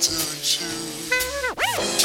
down you?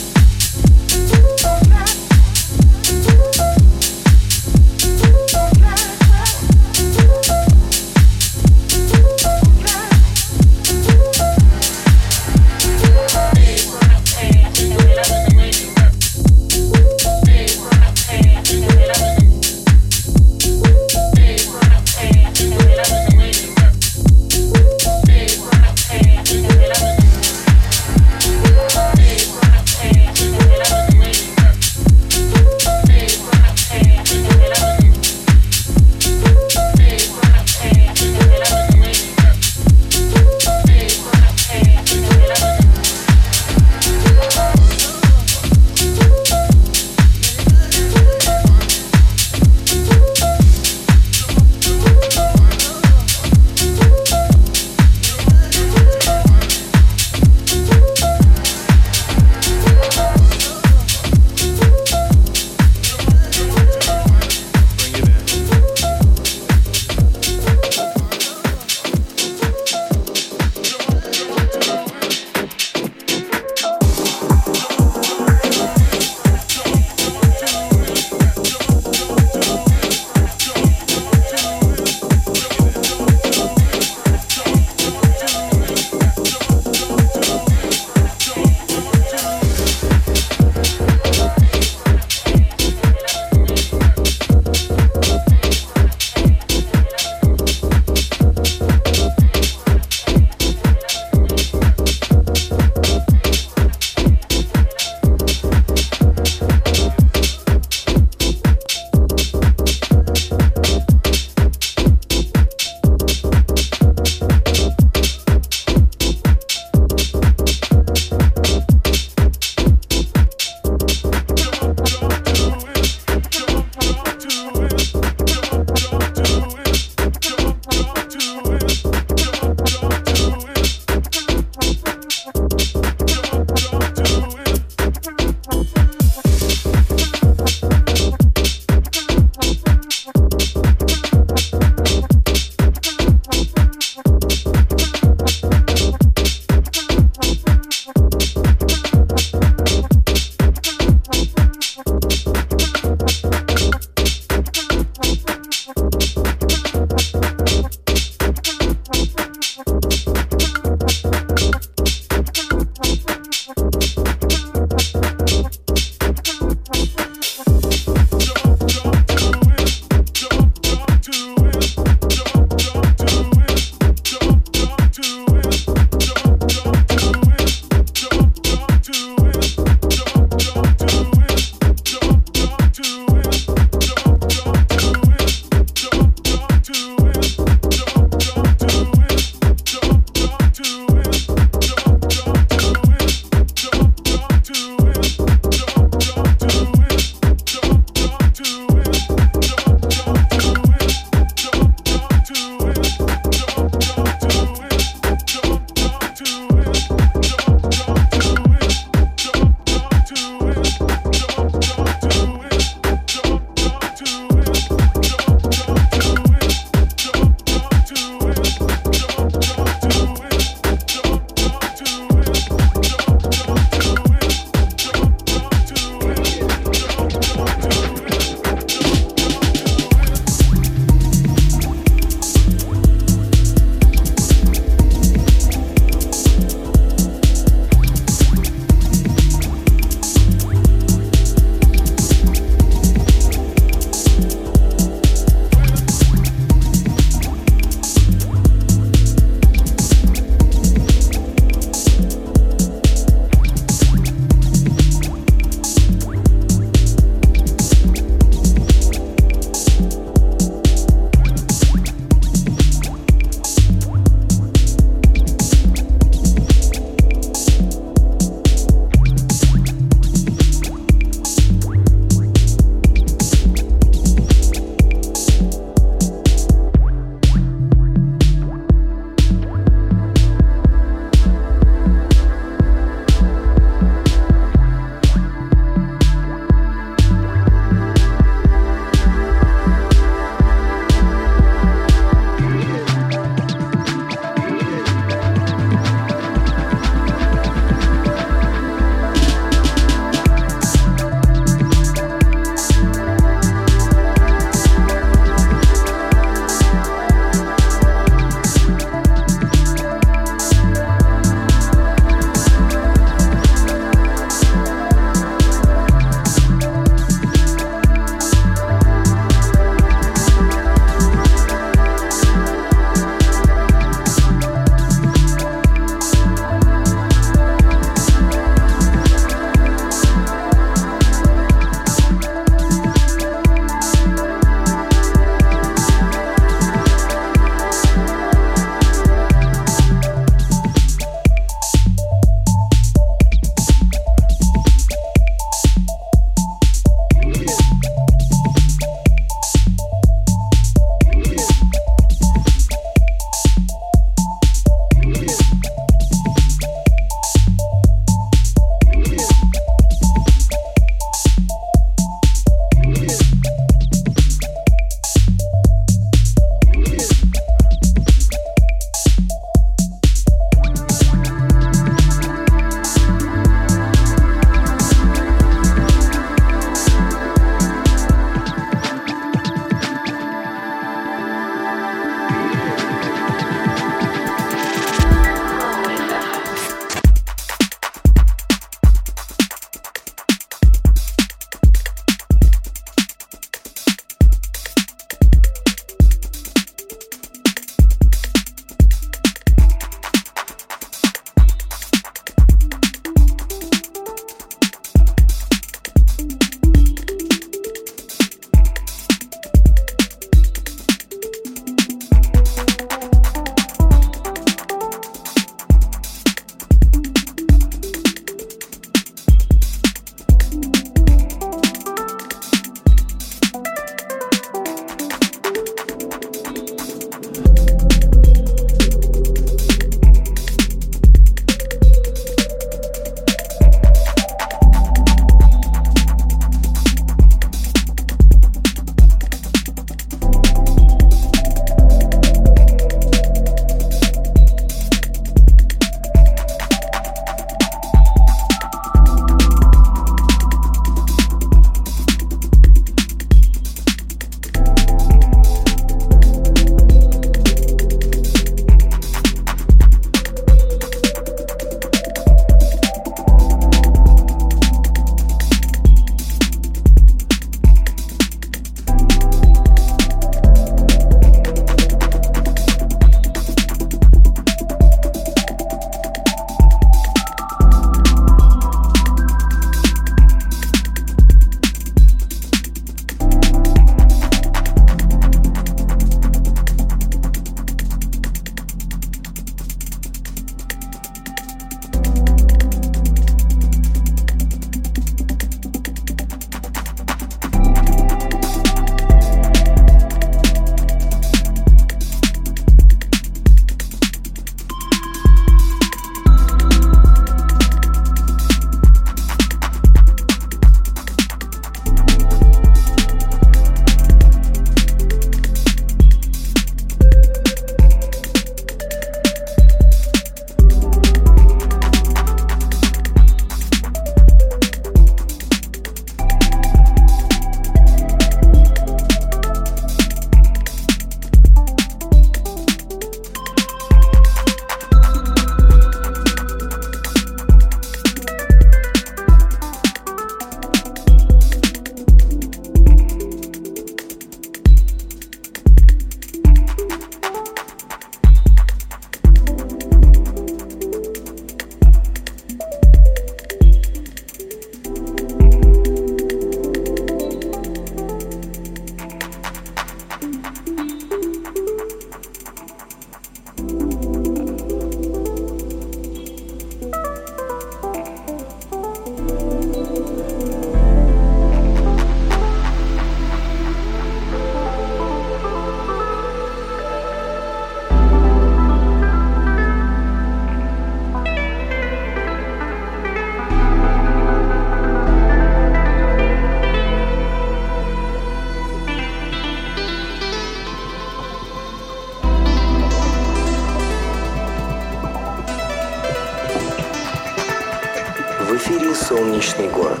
Солнечный город.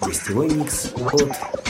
Гостевой микс от